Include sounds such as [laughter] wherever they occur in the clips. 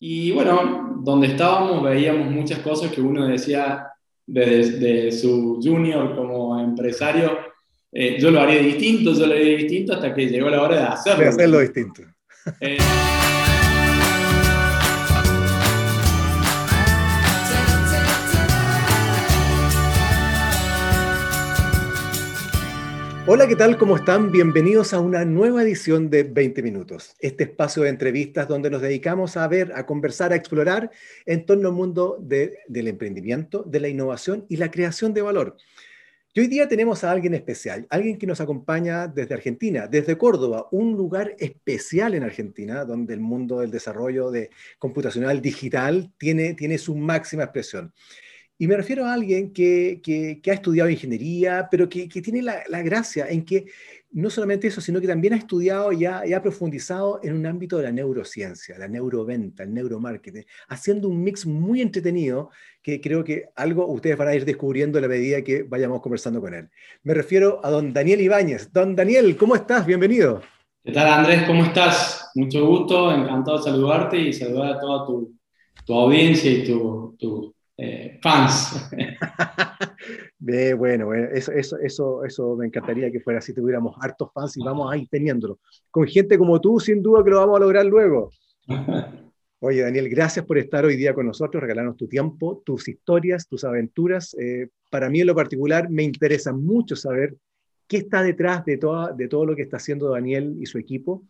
Y bueno, donde estábamos veíamos muchas cosas que uno decía desde su junior como empresario, eh, yo lo haría distinto, yo lo haría distinto hasta que llegó la hora de hacerlo. De hacerlo distinto. Eh, Hola, ¿qué tal? ¿Cómo están? Bienvenidos a una nueva edición de 20 Minutos, este espacio de entrevistas donde nos dedicamos a ver, a conversar, a explorar en torno al mundo del emprendimiento, de la innovación y la creación de valor. Y hoy día tenemos a alguien especial, alguien que nos acompaña desde Argentina, desde Córdoba, un lugar especial en Argentina, donde el mundo del desarrollo de computacional digital tiene, tiene su máxima expresión. Y me refiero a alguien que, ha estudiado ingeniería, pero que, tiene la, gracia en que no solamente eso, sino que también ha estudiado y ha, profundizado en un ámbito de la neurociencia, la neuroventa, el neuromarketing, haciendo un mix muy entretenido que creo que algo ustedes van a ir descubriendo a la medida que vayamos conversando con él. Me refiero a don Daniel Ibáñez. Don Daniel, ¿cómo estás? Bienvenido. ¿Qué tal, Andrés? ¿Cómo estás? Mucho gusto, encantado de saludarte y saludar a toda tu, audiencia y tu, tu eh, fans. [laughs] bueno, eso, eso, eso, eso me encantaría que fuera así, tuviéramos hartos fans y vamos a ir teniéndolo. Con gente como tú, sin duda que lo vamos a lograr luego. [laughs] Oye, Daniel, gracias por estar hoy día con nosotros, regalarnos tu tiempo, tus historias, tus aventuras. Eh, para mí en lo particular me interesa mucho saber qué está detrás de, toda, de todo lo que está haciendo Daniel y su equipo.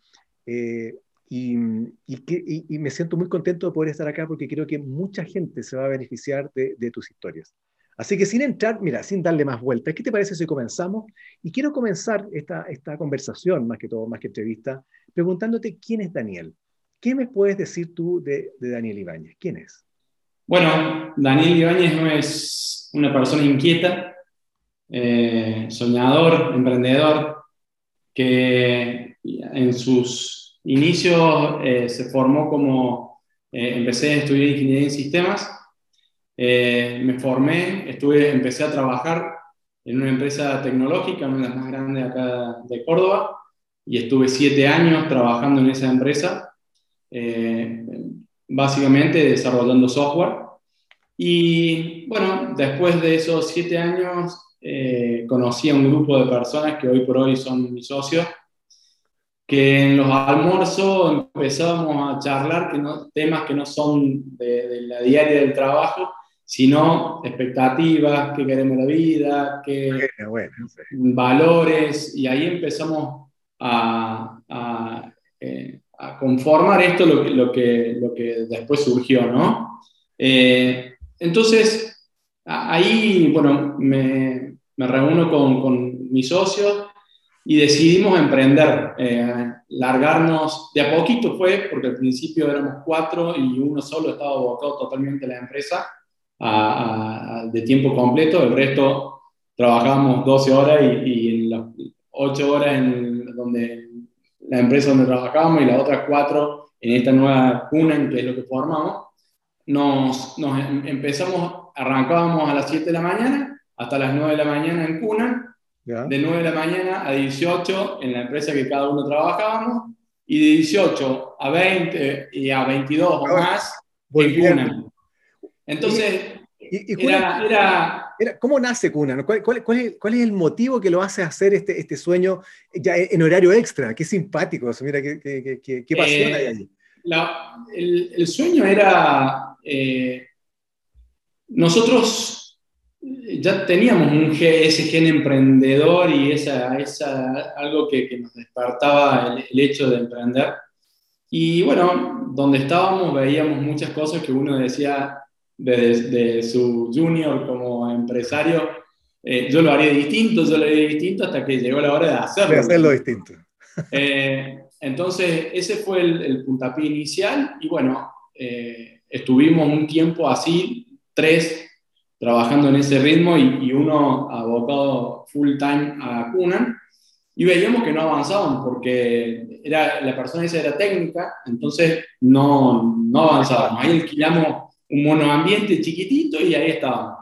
Eh, y, me siento muy contento de poder estar acá porque creo que mucha gente se va a beneficiar de, tus historias. Así que sin entrar, mira, sin darle más vueltas, ¿qué te parece si comenzamos? Y quiero comenzar esta, esta conversación, más que todo, más que entrevista, preguntándote quién es Daniel. ¿Qué me puedes decir tú de, Daniel Ibáñez? ¿Quién es? Bueno, Daniel Ibáñez es una persona inquieta, eh, soñador, emprendedor, que en sus inicio eh, se formó como, eh, empecé a estudiar ingeniería en sistemas, eh, me formé, estuve, empecé a trabajar en una empresa tecnológica, una de las más grandes acá de Córdoba, y estuve siete años trabajando en esa empresa, básicamente desarrollando software. Y bueno, después de esos siete años conocí a un grupo de personas que hoy por hoy son mis socios, que en los almuerzos empezábamos a charlar que no, temas que no son de, la diaria del trabajo, sino expectativas, qué queremos la vida, qué valores, y ahí empezamos a, a, eh, conformar esto lo que, lo, que, lo que después surgió, ¿no? Eh, entonces, ahí, bueno, me, me reúno con, con mis socios y decidimos emprender, eh, largarnos, de a poquito fue, porque al principio éramos cuatro y uno solo estaba abocado totalmente a la empresa de tiempo completo, el resto trabajábamos 12 horas y, y las 8 horas en donde, la empresa donde trabajábamos y las otras 4 en esta nueva CUNAN, que es lo que formamos, nos, nos em, empezamos, arrancábamos a las 7 de la mañana hasta las 9 de la mañana en De 9 de la mañana a 18 en la empresa que cada uno trabajábamos, y de 18 a 20 y a 22 o más en Entonces, era, ¿Cómo nace Cuna? ¿Cuál, es, el motivo que lo hace hacer este, este sueño ya en horario extra? Qué simpático, mira, qué, qué, qué, pasión hay allí. el, el, sueño era... Eh, nosotros ya teníamos un, ese gen emprendedor y esa, esa algo que, que, nos despertaba el, hecho de emprender. Y bueno, donde estábamos veíamos muchas cosas que uno decía desde su junior como empresario, eh, yo lo haría distinto, yo lo haría distinto hasta que llegó la hora de hacerlo. De hacerlo distinto. Eh, entonces, ese fue el, el, puntapié inicial y bueno, eh, estuvimos un tiempo así, tres, trabajando en ese ritmo y, uno abocado full time a Cunan y veíamos que no avanzaban porque era, la persona esa era técnica, entonces no, no avanzábamos. Ahí alquilamos un monoambiente chiquitito y ahí estábamos.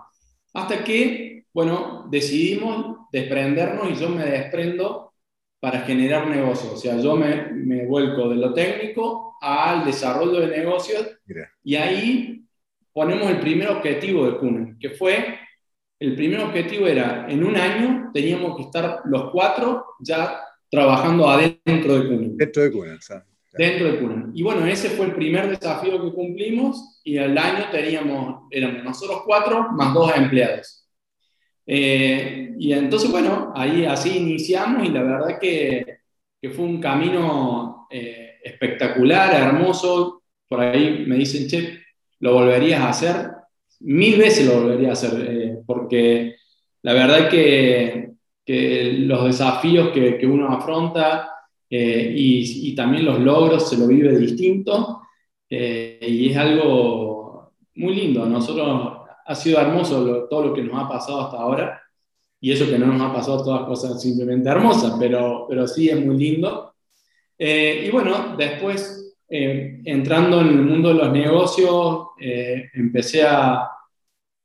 Hasta que, bueno, decidimos desprendernos y yo me desprendo para generar negocios. O sea, yo me, me vuelco de lo técnico al desarrollo de negocios y ahí ponemos el primer objetivo de Kunen, que fue, el primer objetivo era, en un año teníamos que estar los cuatro ya trabajando adentro de Kunen. Dentro de Kunen, Dentro de Kunen. Y bueno, ese fue el primer desafío que cumplimos y al año teníamos, éramos nosotros cuatro más dos empleados. Eh, y entonces, bueno, ahí así iniciamos y la verdad que, que fue un camino eh, espectacular, hermoso. Por ahí me dicen, che, ¿lo volverías a hacer? Mil veces lo volvería a hacer, eh, porque la verdad que, que los desafíos que, que uno afronta y, y, también los logros se lo vive distinto y es algo muy lindo. Nosotros ha sido hermoso todo lo que nos ha pasado hasta ahora. Y eso que no nos ha pasado todas cosas simplemente hermosas, pero, pero sí es muy lindo. Eh, y bueno, después, eh, entrando en el mundo de los negocios, eh, empecé a...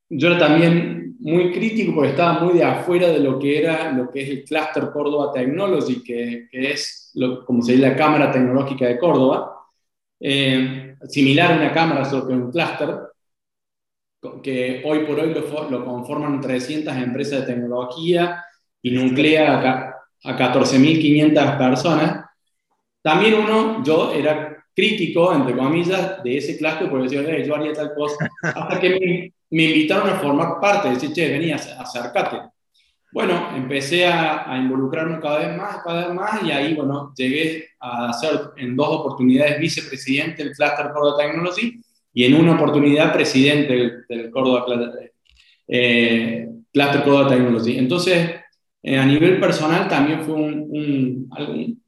Yo era también muy crítico porque estaba muy de afuera de lo que era lo que es el Cluster Córdoba Technology, que, es lo, como se dice la Cámara Tecnológica de Córdoba. similar a una cámara, solo que un clúster, que hoy por hoy lo, conforman 300 empresas de tecnología y nuclea a, a 14.500 personas. También uno, yo era crítico, entre comillas, de ese clúster porque decía, yo haría tal cosa, [laughs] hasta que me, me, invitaron a formar parte, decir, che, vení, acércate. Bueno, empecé a, a, involucrarme cada vez más, cada vez más, y ahí, bueno, llegué a ser en dos oportunidades vicepresidente del Cluster Córdoba Technology, y en una oportunidad presidente del, Córdoba eh, Cluster Córdoba Technology. Entonces, eh, a nivel personal también fue un,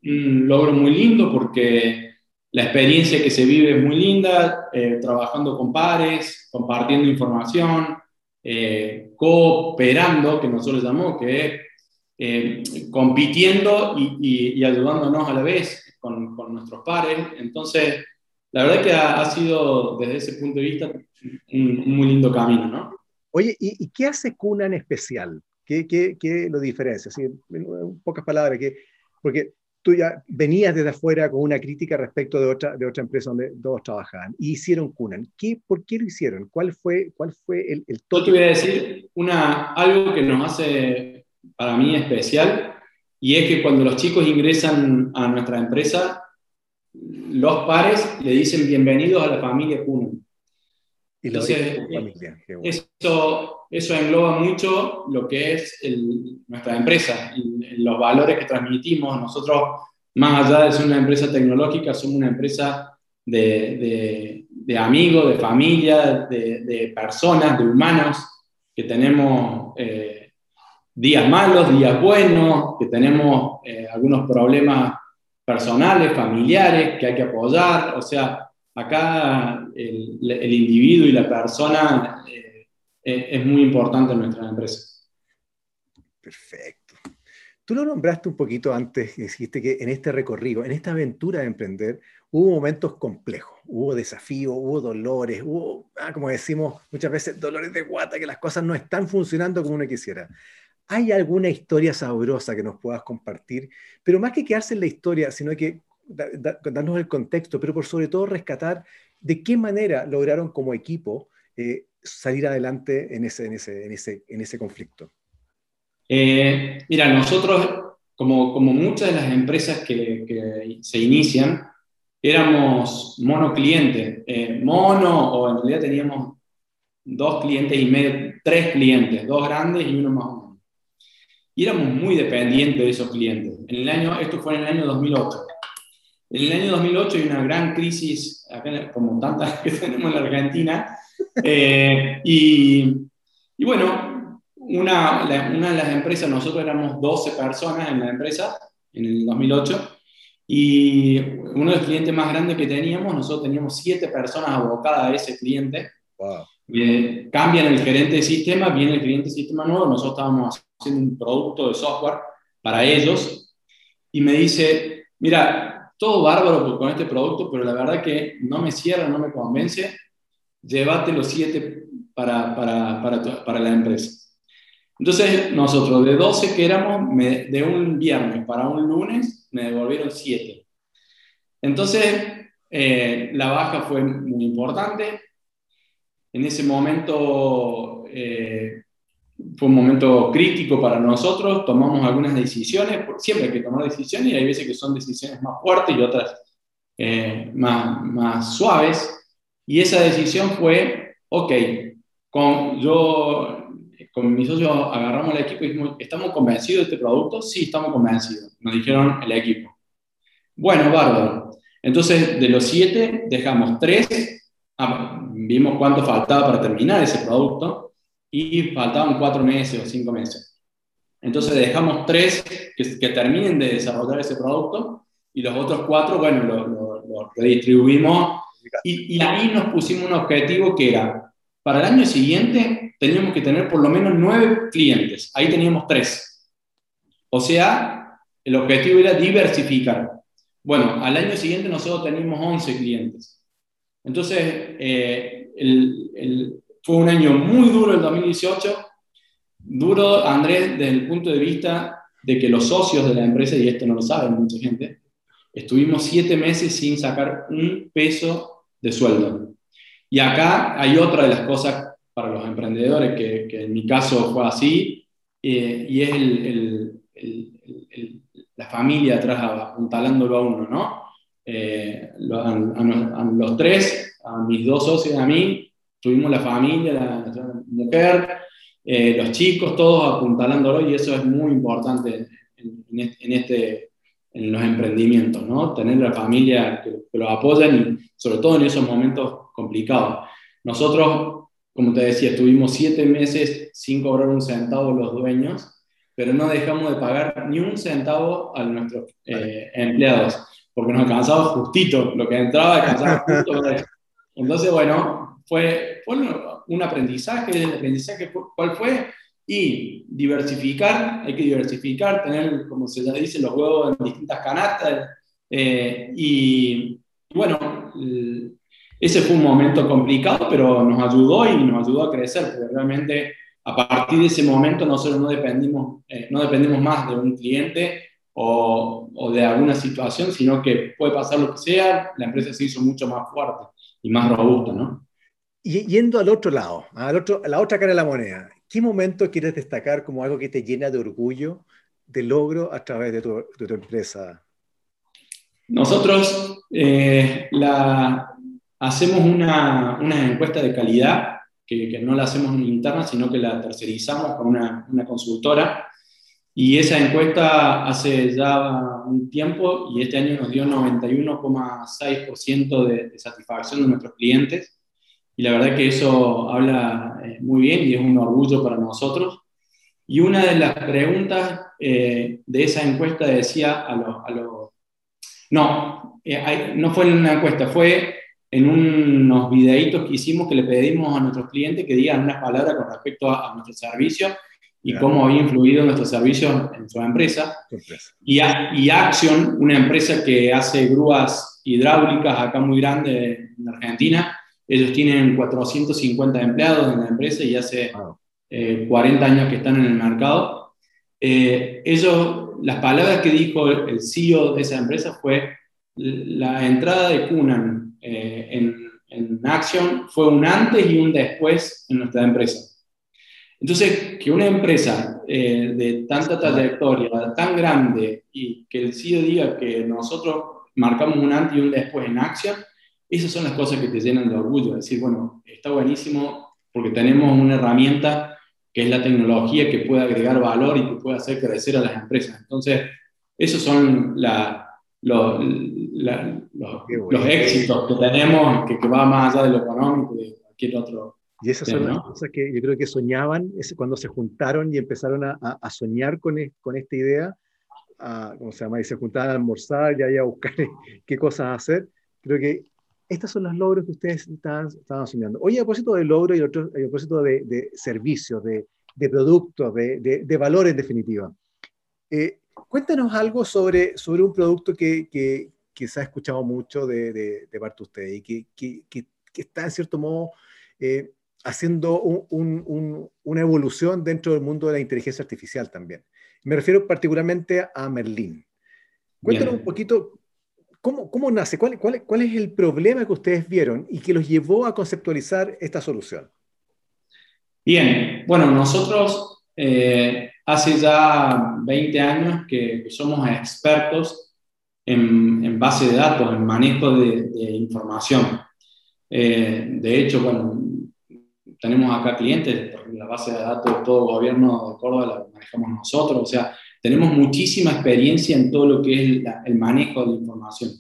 un, logro muy lindo porque la experiencia que se vive es muy linda, eh, trabajando con pares, compartiendo información, eh, cooperando, que nosotros llamamos, que es compitiendo y, y, ayudándonos a la vez con, con nuestros pares. Entonces, la verdad que ha, sido, desde ese punto de vista, un, muy lindo camino, ¿no? Oye, ¿y, qué hace Cuna en especial? ¿Qué, qué, qué lo diferencia? Así, en pocas palabras, que, porque tú ya venías desde afuera con una crítica respecto de otra, de otra empresa donde todos trabajaban y hicieron Cunan. ¿Qué, ¿Por qué lo hicieron? ¿Cuál fue, cuál fue el, el Yo te voy a decir una, algo que nos hace para mí especial y es que cuando los chicos ingresan a nuestra empresa, los pares le dicen bienvenidos a la familia Kuhn. Entonces, eso, eso engloba mucho lo que es nuestra empresa, los valores que transmitimos. Nosotros, más allá de ser una empresa tecnológica, somos una empresa de, amigos, de familia, de, personas, de humanos, que tenemos eh, días malos, días buenos, que tenemos eh, algunos problemas personales, familiares, que hay que apoyar. O sea, acá el, individuo y la persona eh, es muy importante en nuestra empresa. Perfecto. Tú lo nombraste un poquito antes, dijiste que en este recorrido, en esta aventura de emprender, hubo momentos complejos, hubo desafíos, hubo dolores, hubo, ah, como decimos muchas veces, dolores de guata, que las cosas no están funcionando como uno quisiera. ¿Hay alguna historia sabrosa que nos puedas compartir? Pero más que quedarse en la historia, sino que darnos el contexto, pero por sobre todo rescatar de qué manera lograron como equipo eh, salir adelante en ese, en ese, en ese, en ese conflicto. Eh, mira, nosotros, como, como muchas de las empresas que, se inician, éramos mono cliente, eh, mono o en realidad teníamos dos clientes y medio, tres clientes, dos grandes y uno más y éramos muy dependientes de esos clientes. En el año, esto fue en el año 2008. En el año 2008 hay una gran crisis, como tantas [laughs] que tenemos en la Argentina, eh, y, y, bueno, una, una, de las empresas, nosotros éramos 12 personas en la empresa en el 2008, y uno de los clientes más grandes que teníamos, nosotros teníamos 7 personas abocadas a ese cliente. Wow. Eh, cambian el gerente de sistema, viene el cliente de sistema nuevo, nosotros estábamos haciendo un producto de software para ellos y me dice, mira, todo bárbaro con este producto, pero la verdad que no me cierra, no me convence, llévate los siete para, para, para, la empresa. Entonces, nosotros de 12 que éramos, de un viernes para un lunes, me devolvieron 7. Entonces, eh, la baja fue muy importante. En ese momento eh, fue un momento crítico para nosotros, tomamos algunas decisiones, siempre hay que tomar decisiones y hay veces que son decisiones más fuertes y otras eh, más, más suaves. Y esa decisión fue, ok, con, yo con mi socio agarramos el equipo y dijimos, ¿estamos convencidos de este producto? Sí, estamos convencidos, nos dijeron el equipo. Bueno, bárbaro. Entonces, de los siete, dejamos tres, ah, vimos cuánto faltaba para terminar ese producto y faltaban cuatro meses o cinco meses. Entonces, dejamos tres que, terminen de desarrollar ese producto y los otros cuatro, bueno, lo, redistribuimos y, y ahí nos pusimos un objetivo que era, para el año siguiente, teníamos que tener por lo menos nueve clientes. Ahí teníamos tres. O sea, el objetivo era diversificar. Bueno, al año siguiente nosotros teníamos 11 clientes. Entonces, eh, fue un año muy duro el 2018. Duro, Andrés, desde el punto de vista de que los socios de la empresa, y esto no lo sabe mucha gente, estuvimos siete meses sin sacar un peso de sueldo. Y acá hay otra de las cosas para los emprendedores, que, que en mi caso fue así, eh, y es el, la familia atrás apuntalándolo a uno, ¿no? Eh, a, los tres, a mis dos socios y a mí, tuvimos la familia, la, mujer, eh, los chicos, todos apuntalándolo, y eso es muy importante en, en, este, en los emprendimientos, ¿no? Tener la familia que, que los apoyan y sobre todo en esos momentos complicados. Nosotros como te decía, estuvimos siete meses sin cobrar un centavo los dueños, pero no dejamos de pagar ni un centavo a nuestros eh, empleados, porque nos alcanzaba justito, lo que entraba alcanzaba justo. Entonces, bueno, fue, fue un aprendizaje, el aprendizaje cuál fue, y diversificar, hay que diversificar, tener, como se dice, los huevos en distintas canastas, eh, y, bueno, ese fue un momento complicado, pero nos ayudó y nos ayudó a crecer, porque realmente a partir de ese momento nosotros no dependimos, eh, no dependimos más de un cliente o, o, de alguna situación, sino que puede pasar lo que sea, la empresa se hizo mucho más fuerte y más robusta, ¿no? Y yendo al otro lado, al otro, a la otra cara de la moneda, ¿qué momento quieres destacar como algo que te llena de orgullo, de logro a través de tu, de empresa? Nosotros, eh, la, hacemos una, encuesta de calidad, que, no la hacemos interna, sino que la tercerizamos con una, consultora. Y esa encuesta hace ya un tiempo y este año nos dio 91,6% de, de, satisfacción de nuestros clientes. Y la verdad que eso habla eh, muy bien y es un orgullo para nosotros. Y una de las preguntas eh, de esa encuesta decía a los... A los no, eh, no fue en una encuesta, fue en unos videitos que hicimos que le pedimos a nuestros clientes que digan unas palabras con respecto a, nuestro servicio y cómo había influido nuestro servicio en su empresa. Y, y, Action, una empresa que hace grúas hidráulicas acá muy grande en Argentina, ellos tienen 450 empleados en la empresa y hace 40 eh, años que están en el mercado. Eh, ellos, las palabras que dijo el CEO de esa empresa fue la entrada de Cunan eh, en, en Action fue un antes y un después en nuestra empresa. Entonces, que una empresa eh, de tanta trayectoria, tan grande, y que el CEO diga que nosotros marcamos un antes y un después en Action, esas son las cosas que te llenan de orgullo. Decir, bueno, está buenísimo porque tenemos una herramienta que es la tecnología que puede agregar valor y que puede hacer crecer a las empresas. Entonces, esos son la, los, los, éxitos que tenemos, que, que, va más allá de lo económico y de cualquier otro. Y esas son las cosas que yo creo que soñaban es cuando se juntaron y empezaron a, a soñar con, e, con, esta idea, a, ¿cómo se llama? Y se juntaban a almorzar y a buscar [laughs] qué cosas hacer. Creo que estos son los logros que ustedes estaban, estaban soñando. Oye, a propósito de logro y a propósito de, de servicios, de, de productos, de, de, de valor en definitiva. Eh, cuéntanos algo sobre, sobre un producto que, que, que se ha escuchado mucho de, de, parte de ustedes y que, que, que, está en cierto modo eh, haciendo una evolución dentro del mundo de la inteligencia artificial también. Me refiero particularmente a Merlin. Cuéntanos un poquito cómo, cómo nace, cuál, cuál, cuál, es el problema que ustedes vieron y que los llevó a conceptualizar esta solución. Bien, bueno, nosotros eh, hace ya 20 años que, somos expertos en, en, base de datos, en manejo de, información. Eh, de hecho, bueno, tenemos acá clientes, la base de datos de todo el gobierno de Córdoba la manejamos nosotros, o sea, tenemos muchísima experiencia en todo lo que es el manejo de información.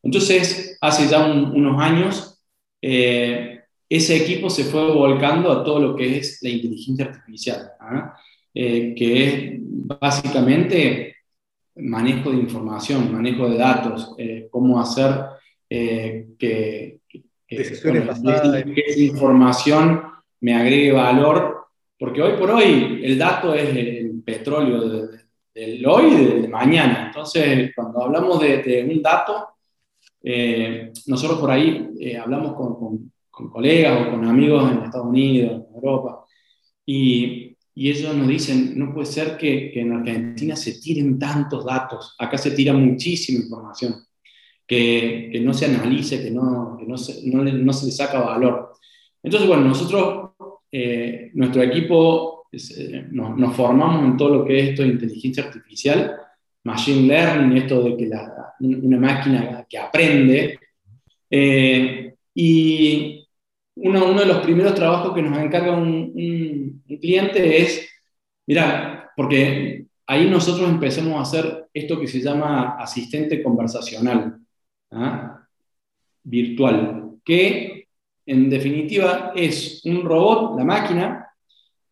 Entonces, hace ya unos años, eh, ese equipo se fue volcando a todo lo que es la inteligencia artificial, ¿ah? eh, que es básicamente manejo de información, manejo de datos, eh, cómo hacer que, que esa información me agregue valor, porque hoy por hoy el dato es el petróleo del hoy y del mañana. Entonces, cuando hablamos de, un dato, eh, nosotros por ahí eh, hablamos con, colegas o con amigos en Estados Unidos, en Europa, y, ellos nos dicen, no puede ser que, en Argentina se tiren tantos datos, acá se tira muchísima información, que, no se analice, que, no, no, se, no, no se le saca valor. Entonces, bueno, nosotros, eh, nuestro equipo, eh, nos, formamos en todo lo que es esto de inteligencia artificial, machine learning, esto de que la, una máquina que aprende. Eh, y uno, de los primeros trabajos que nos encarga un, un, cliente es, mira, porque ahí nosotros empezamos a hacer esto que se llama asistente conversacional, ¿ah? virtual, que en definitiva, es un robot, la máquina,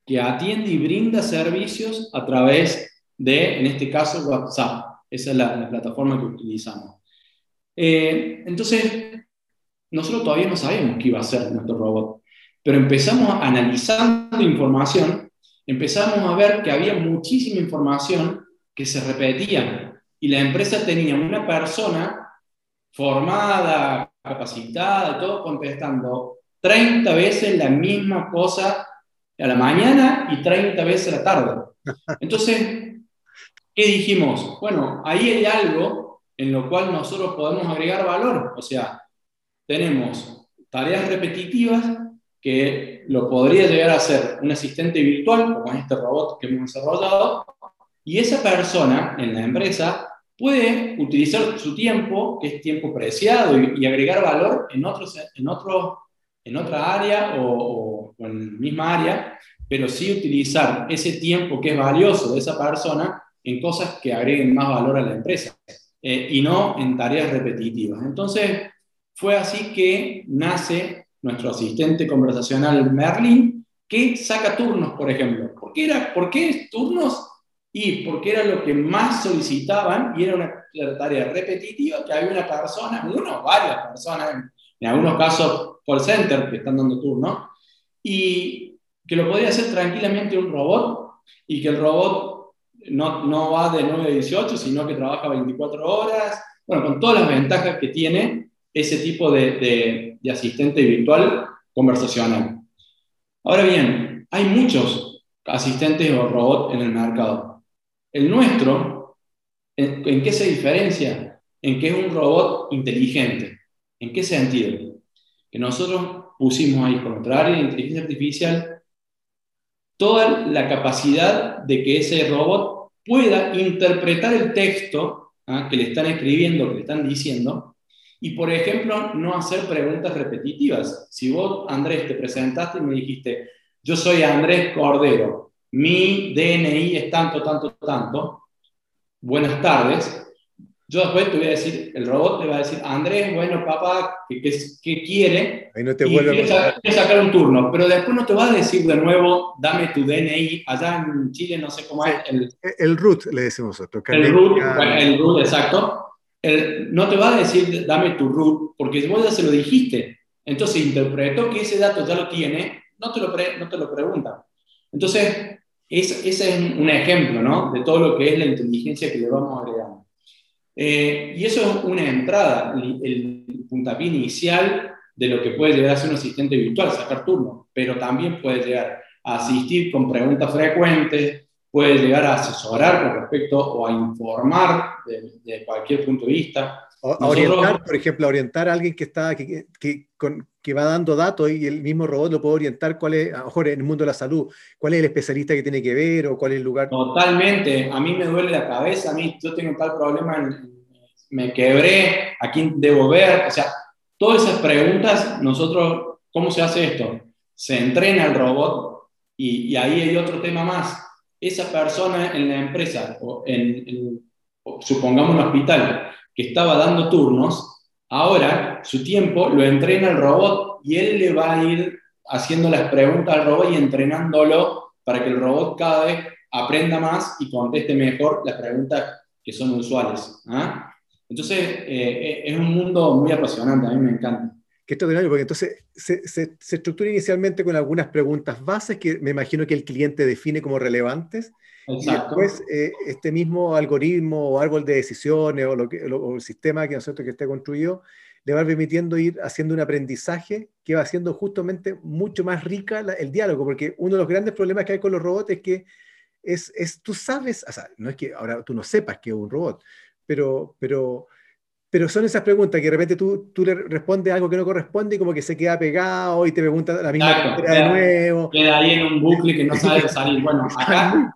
que atiende y brinda servicios a través de, en este caso, WhatsApp. Esa es la, plataforma que utilizamos. Eh, entonces, nosotros todavía no sabemos qué iba a hacer nuestro robot, pero empezamos analizando información, empezamos a ver que había muchísima información que se repetía y la empresa tenía una persona formada, capacitada, todo contestando 30 veces la misma cosa a la mañana y 30 veces a la tarde. [laughs] Entonces, ¿qué dijimos? Bueno, ahí hay algo en lo cual nosotros podemos agregar valor. O sea, tenemos tareas repetitivas que lo podría llegar a hacer un asistente virtual, como este robot que hemos desarrollado, y esa persona en la empresa puede utilizar su tiempo, que es tiempo preciado, y, agregar valor en, otros, en, otro, en otra área o, en la misma área, pero sí utilizar ese tiempo que es valioso de esa persona en cosas que agreguen más valor a la empresa eh, y no en tareas repetitivas. Entonces, fue así que nace nuestro asistente conversacional Merlin, que saca turnos, por ejemplo. ¿Por qué, era, ¿por qué turnos? y porque era lo que más solicitaban y era una tarea repetitiva que había una persona, uno varias personas, en, algunos casos call center que están dando turno, y que lo podía hacer tranquilamente un robot y que el robot no, no va de 9 a 18, sino que trabaja 24 horas, bueno, con todas las ventajas que tiene ese tipo de, de, asistente virtual conversacional. Ahora bien, hay muchos asistentes o robots en el mercado el nuestro, ¿en, qué se diferencia? En que es un robot inteligente. ¿En qué sentido? Que nosotros pusimos ahí, con nuestra área de inteligencia artificial, toda la capacidad de que ese robot pueda interpretar el texto ¿ah? que le están escribiendo, que le están diciendo, y por ejemplo, no hacer preguntas repetitivas. Si vos, Andrés, te presentaste y me dijiste, yo soy Andrés Cordero, mi DNI es tanto, tanto, tanto, buenas tardes. Yo después te voy a decir, el robot te va a decir, Andrés, bueno, papá, ¿qué, qué, quiere? Ahí no te vuelve a sacar un turno, pero después no te va a decir de nuevo, dame tu DNI, allá en Chile no sé cómo es. El, el root, le decimos nosotros. El root, el root, exacto. no te va a decir, dame tu root, porque vos ya se lo dijiste. Entonces interpretó que ese dato ya lo tiene, no te lo, no te lo pregunta. Entonces, ese es un ejemplo ¿no? de todo lo que es la inteligencia que le vamos agregando. Eh, y eso es una entrada, el, el puntapié inicial de lo que puede llegar a ser un asistente virtual, sacar turno, pero también puede llegar a asistir con preguntas frecuentes, puede llegar a asesorar con respecto o a informar de, cualquier punto de vista. a orientar, por ejemplo, a orientar a alguien que, está, que, que, que, va dando datos y el mismo robot lo puede orientar cuál es, a lo mejor en el mundo de la salud, cuál es el especialista que tiene que ver o cuál es el lugar. Totalmente, a mí me duele la cabeza, a mí yo tengo tal problema, me quebré, a quién debo ver, o sea, todas esas preguntas, nosotros, ¿cómo se hace esto? Se entrena el robot y, y ahí hay otro tema más esa persona en la empresa, o en, supongamos un hospital, que estaba dando turnos, ahora su tiempo lo entrena el robot y él le va a ir haciendo las preguntas al robot y entrenándolo para que el robot cada vez aprenda más y conteste mejor las preguntas que son usuales. ¿ah? Entonces, eh, es un mundo muy apasionante, a mí me encanta. Qué extraordinario, porque entonces se, se, estructura inicialmente con algunas preguntas bases que me imagino que el cliente define como relevantes. Y después eh, este mismo algoritmo o árbol de decisiones o, lo que, el sistema que, nosotros que esté construido le va permitiendo ir haciendo un aprendizaje que va haciendo justamente mucho más rica el diálogo, porque uno de los grandes problemas que hay con los robots es que es, es tú sabes, o sea, no es que ahora tú no sepas que es un robot, pero, pero pero son esas preguntas que de repente tú, tú le respondes algo que no corresponde y como que se queda pegado y te pregunta la misma pregunta de nuevo. Queda ahí en un bucle que no sabe [laughs] salir. Bueno, acá,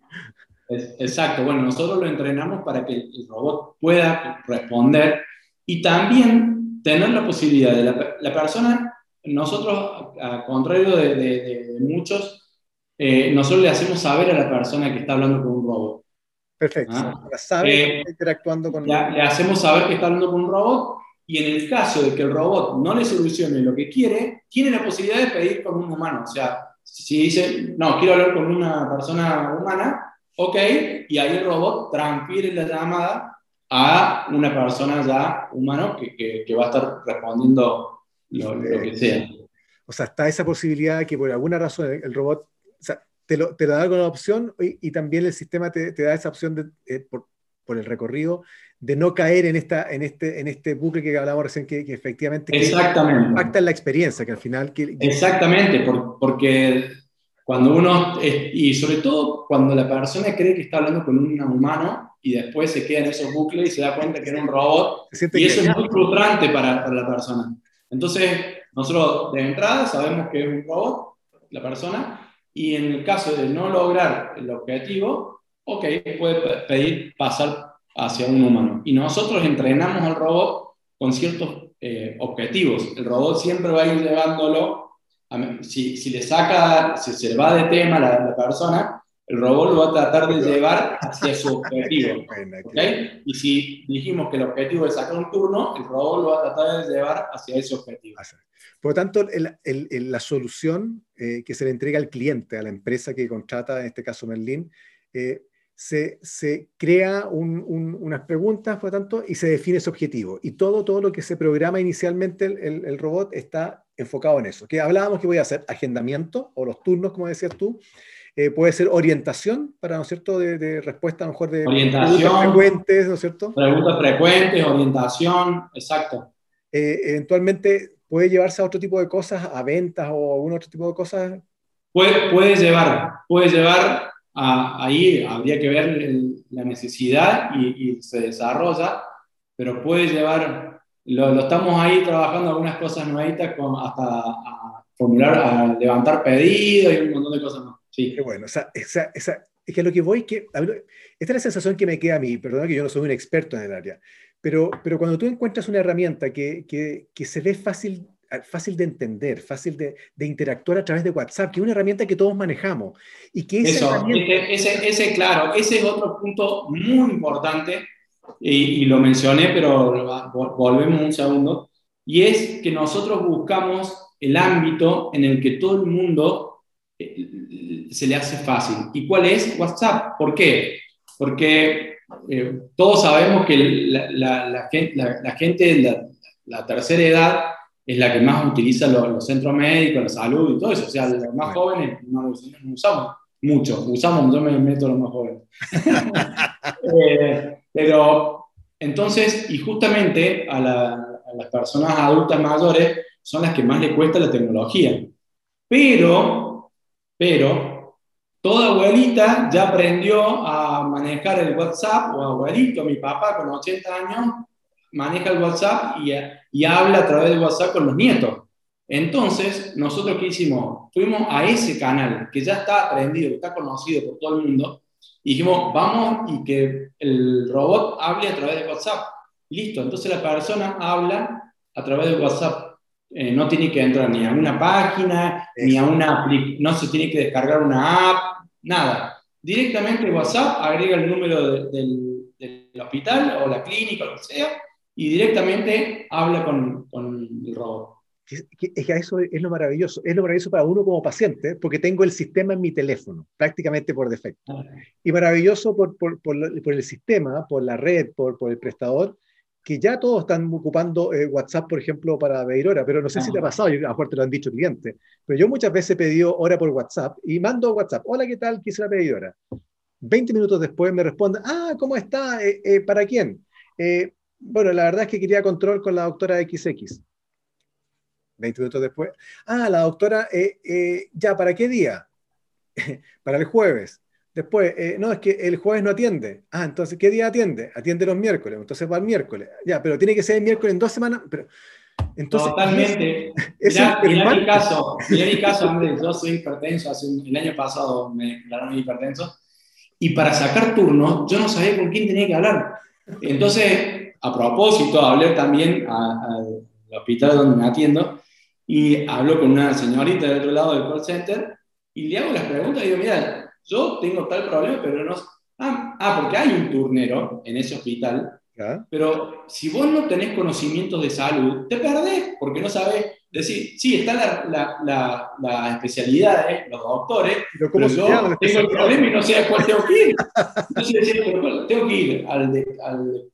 exacto, bueno, nosotros lo entrenamos para que el robot pueda responder y también tener la posibilidad de la, la persona, nosotros, a contrario de, de, muchos, eh, nosotros le hacemos saber a la persona que está hablando con un robot. Perfecto. Ah, sabe eh, interactuando con le, le hacemos saber que está hablando con un robot y en el caso de que el robot no le solucione lo que quiere, tiene la posibilidad de pedir con un humano. O sea, si dice, no, quiero hablar con una persona humana, ok, y ahí el robot transfiere la llamada a una persona ya humano que, que, va a estar respondiendo lo, lo, que sea. O sea, está esa posibilidad que por alguna razón el robot te lo, te da con la opción y, también el sistema te, te, da esa opción de, eh, por, por, el recorrido de no caer en, esta, en, este, en este bucle que hablábamos recién, que, efectivamente Exactamente. impacta en la experiencia, que al final... Que, Exactamente, porque cuando uno, y sobre todo cuando la persona cree que está hablando con un humano y después se queda en esos bucles y se da cuenta que era un robot, y eso es muy frustrante para, para la persona. Entonces, nosotros de entrada sabemos que es un robot, la persona, y en el caso de no lograr el objetivo, ok, puede pedir pasar hacia un humano. Y nosotros entrenamos al robot con ciertos eh, objetivos. El robot siempre va a ir llevándolo, si, si, le saca, si se le va de tema la, la persona, el robot lo va a tratar de llevar hacia su [laughs] objetivo. ¿okay? Y si dijimos que el objetivo es sacar un turno, el robot lo va a tratar de llevar hacia ese objetivo. Por lo tanto, la solución eh, que se le entrega al cliente, a la empresa que contrata, en este caso Merlin, eh, se, se, crea unas preguntas, por lo tanto, y se define ese objetivo. Y todo, todo lo que se programa inicialmente el, el, robot está enfocado en eso. Que hablábamos que voy a hacer agendamiento o los turnos, como decías tú. Eh, puede ser orientación para, ¿no es cierto?, de, respuesta a lo mejor de preguntas frecuentes, ¿no es cierto? Preguntas frecuentes, orientación, exacto. eventualmente puede llevarse a otro tipo de cosas, a ventas o algún otro tipo de cosas? Puede, puede llevar, puede llevar a, ahí, habría que ver la necesidad y, se desarrolla, pero puede llevar, lo, estamos ahí trabajando algunas cosas nuevitas con, hasta a formular, a levantar pedidos y un montón de cosas más. Sí. Qué bueno, esa, esa, esa, es que lo que voy, que, esta es la sensación que me queda a mí, perdón que yo no soy un experto en el área, pero, pero cuando tú encuentras una herramienta que, que, que se ve fácil, fácil de entender, fácil de, de, interactuar a través de WhatsApp, que es una herramienta que todos manejamos. Y que Eso, ese, ese, claro, ese es otro punto muy importante, y, y lo mencioné, pero volvemos un segundo, y es que nosotros buscamos el ámbito en el que todo el mundo se le hace fácil. ¿Y cuál es? WhatsApp. ¿Por qué? Porque eh, todos sabemos que la, la, la, gente de la, tercera edad es la que más utiliza los, centros médicos, la salud y todo eso. O sea, los más jóvenes no, usamos mucho, usamos, yo me meto a los más jóvenes. [laughs] Eh, pero entonces, y justamente a, las personas adultas mayores, son las que más le cuesta la tecnología. Pero, pero, toda abuelita ya aprendió a manejar el WhatsApp, o abuelito, mi papá con 80 años, maneja el WhatsApp y, habla a través de WhatsApp con los nietos. Entonces, nosotros qué hicimos? Fuimos a ese canal que ya está aprendido, que está conocido por todo el mundo, y dijimos, vamos y que el robot hable a través de WhatsApp. Listo, entonces la persona habla a través de WhatsApp. Eh, no tiene que entrar ni a una página, ni a una no se tiene que descargar una app, nada. Directamente WhatsApp agrega el número del, del, hospital o la clínica, o lo que sea, y directamente habla con, con el robot. Es que eso es lo maravilloso. Es lo maravilloso para uno como paciente, porque tengo el sistema en mi teléfono, prácticamente por defecto. Ah. Y maravilloso por, por, por, el sistema, por la red, por, por el prestador, que ya todos están ocupando eh, WhatsApp, por ejemplo, para pedir hora, pero no sé si te ha ah. pasado, a lo mejor te lo han dicho clientes, pero yo muchas veces he pedido hora por WhatsApp y mando WhatsApp, hola, ¿qué tal? Quisiera pedir hora. 20 minutos después me responden, ah, ¿cómo está? Eh, eh, ¿Para quién? bueno, la verdad es que quería control con la doctora XX. 20 minutos después. Ah, la doctora, ya, ¿para qué día? [laughs] para el jueves. Después, eh, no, es que el jueves no atiende. Ah, entonces, ¿qué día atiende? Atiende los miércoles. Entonces va el miércoles. Ya, pero tiene que ser el miércoles en dos semanas. Pero, entonces, Totalmente. [laughs] Es, mirá, mi caso, mirá mi caso, Andrés. Yo soy hipertenso. Hace el año pasado me declararon hipertenso. Y para sacar turno, yo no sabía con quién tenía que hablar. Entonces, a propósito, hablé también al hospital donde me atiendo y hablo con una señorita del otro lado del call center y le hago las preguntas y digo, mira, yo tengo tal problema, pero no... Ah, ah porque hay un turnero en ese hospital, pero si vos no tenés conocimientos de salud, te perdés porque no sabés decir, sí, está la, la, la, especialidad, ¿eh? los doctores, pero, ¿cómo yo tengo el problema y no sé a cuál tengo que ir. Entonces, tengo que ir al de, al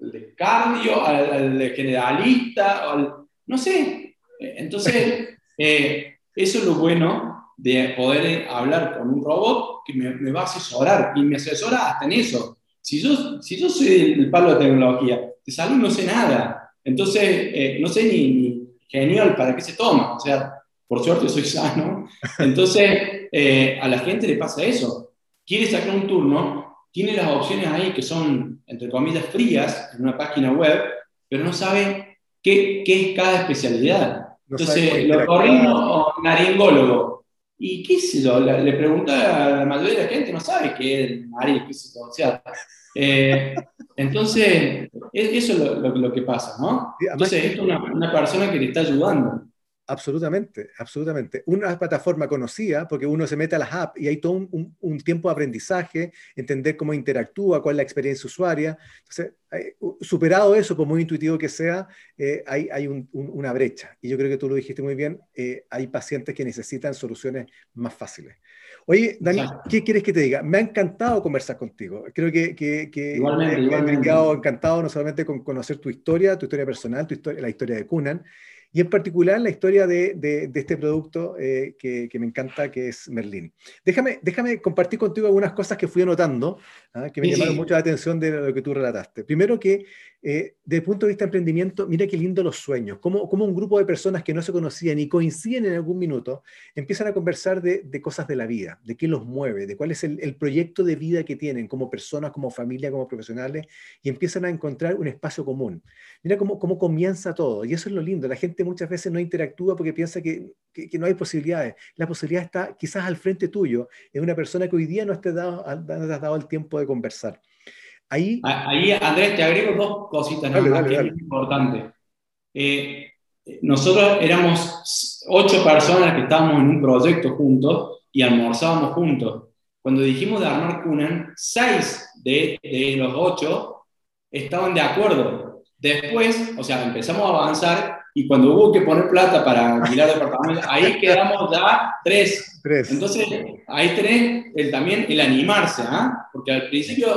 de cardio, al, al de generalista, al, no sé, entonces, eh, eso es lo bueno de poder hablar con un robot que me, va a asesorar y me asesora hasta en eso. Si yo, si yo soy el palo de tecnología, de salud no sé nada, entonces eh, no sé ni, genial para qué se toma, o sea, por suerte soy sano, entonces eh, a la gente le pasa eso, quiere sacar un turno, tiene las opciones ahí que son, entre comillas, frías en una página web, pero no sabe qué, qué es cada especialidad. Entonces, lo corrimos naringólogo. Y qué sé yo, le, pregunta a la mayoría de la gente, no sabe qué es el nariz, qué sé yo. sea, eh, entonces, eso es lo, lo, que pasa, ¿no? Entonces, esto es una, una persona que le está ayudando. Absolutamente, absolutamente. Una plataforma conocida, porque uno se mete a las apps y hay todo un, tiempo de aprendizaje, entender cómo interactúa, cuál es la experiencia usuaria. Entonces, superado eso, por muy intuitivo que sea, eh, hay, hay una brecha. Y yo creo que tú lo dijiste muy bien, eh, hay pacientes que necesitan soluciones más fáciles. Oye, Dani, ¿qué quieres que te diga? Me ha encantado conversar contigo. Creo que, que, que igualmente, me, he quedado encantado no solamente con conocer tu historia, tu historia personal, tu historia, la historia de Cunan, y en particular la historia de, de, este producto eh, que, que, me encanta, que es Merlin. Déjame, déjame compartir contigo algunas cosas que fui anotando, ¿ah? que me llamaron mucho la atención de lo que tú relataste. Primero que eh, desde el punto de vista de emprendimiento, mira qué lindo los sueños, cómo, cómo, un grupo de personas que no se conocían y coinciden en algún minuto, empiezan a conversar de, de cosas de la vida, de qué los mueve, de cuál es el, el, proyecto de vida que tienen como personas, como familia, como profesionales, y empiezan a encontrar un espacio común. Mira cómo, cómo comienza todo, y eso es lo lindo, la gente muchas veces no interactúa porque piensa que, que, no hay posibilidades. La posibilidad está quizás al frente tuyo, es una persona que hoy día no te, dado, no te has dado el tiempo de conversar. Ahí, ahí Andrés, te agrego dos cositas ¿no? que es importante. Eh, nosotros éramos ocho personas que estábamos en un proyecto juntos y almorzábamos juntos. Cuando dijimos de armar Cunan, seis de, de los ocho estaban de acuerdo. Después, o sea, empezamos a avanzar y cuando hubo que poner plata para alquilar [laughs] departamentos, ahí quedamos ya tres. tres. Entonces, ahí tenés el, también el animarse, ¿ah? porque al principio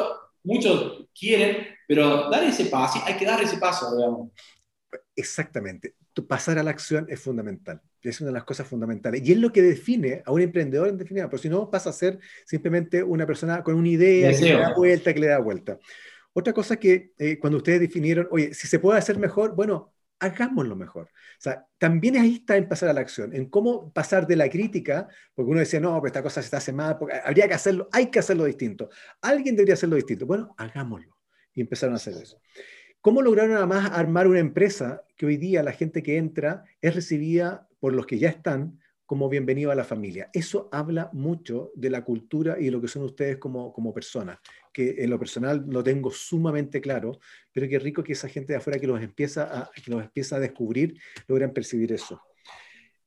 muchos quieren, pero dar ese paso, hay que dar ese paso, digamos. Exactamente. Pasar a la acción es fundamental. Es una de las cosas fundamentales. Y es lo que define a un emprendedor en definitiva, porque si no pasa a ser simplemente una persona con una idea que le da vuelta, que le da vuelta. Otra cosa que eh, cuando ustedes definieron, oye, si se puede hacer mejor, bueno, hagámoslo mejor. O sea, también ahí está en pasar a la acción, en cómo pasar de la crítica, porque uno decía, no, pero esta cosa se haciendo mal, porque habría que hacerlo, hay que hacerlo distinto. Alguien debería hacerlo distinto. Bueno, hagámoslo. Y empezaron a hacer eso. ¿Cómo lograron además armar una empresa que hoy día la gente que entra es recibida por los que ya están como bienvenido a la familia? Eso habla mucho de la cultura y de lo que son ustedes como, como personas, que en lo personal lo tengo sumamente claro, pero qué rico que esa gente de afuera que los empieza a, que los empieza a descubrir logran percibir eso.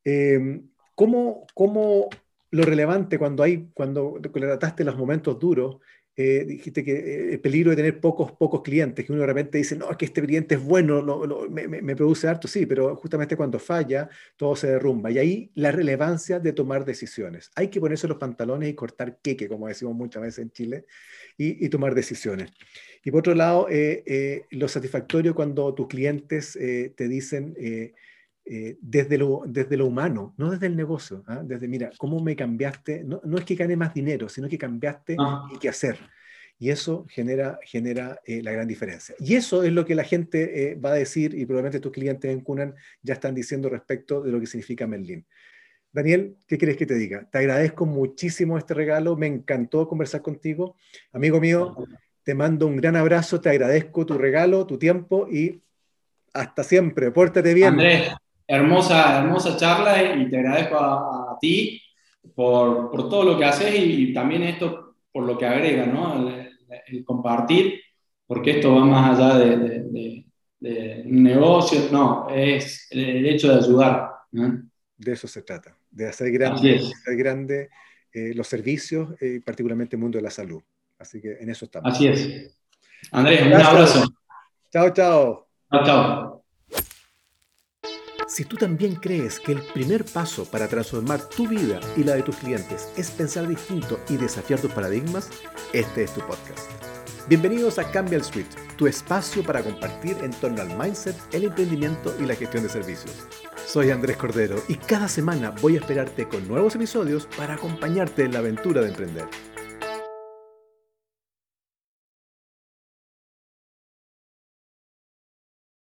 Eh, ¿cómo, ¿Cómo lo relevante cuando hay, cuando trataste los momentos duros, eh, dijiste que eh, el peligro de tener pocos, pocos clientes, que uno de repente dice, no, es que este cliente es bueno, me, me, produce harto, sí, pero justamente cuando falla, todo se derrumba. Y ahí la relevancia de tomar decisiones. Hay que ponerse los pantalones y cortar queque, como decimos muchas veces en Chile, y, y tomar decisiones. Y por otro lado, eh, lo satisfactorio cuando tus clientes te dicen, eh, desde, lo, desde lo humano, no desde el negocio. ¿ah? Desde, mira, ¿cómo me cambiaste? No, no, es que gane más dinero, sino que cambiaste ah. y qué hacer. Y eso genera, genera eh, la gran diferencia. Y eso es lo que la gente eh, va a decir y probablemente tus clientes en Cunan ya están diciendo respecto de lo que significa Merlin. Daniel, ¿qué quieres que te diga? Te agradezco muchísimo este regalo, me encantó conversar contigo. Amigo mío, te mando un gran abrazo, te agradezco tu regalo, tu tiempo y hasta siempre. Pórtate bien. Andrés, hermosa, hermosa charla y te agradezco a, ti por, por, todo lo que haces y, también esto por lo que agrega, ¿no? El, compartir, porque esto va más allá de, de, de, negocio, no, es el hecho de ayudar. De eso se trata, de hacer grande, hacer grande eh, los servicios, eh, particularmente el mundo de la salud. Así que en eso estamos. Así es. Andrés, un abrazo. Chao, chao. Chao, chao. Si tú también crees que el primer paso para transformar tu vida y la de tus clientes es pensar distinto y desafiar tus paradigmas, este es tu podcast. Bienvenidos a Cambia el Switch, tu espacio para compartir en torno al mindset, el emprendimiento y la gestión de servicios. Soy Andrés Cordero y cada semana voy a esperarte con nuevos episodios para acompañarte en la aventura de emprender.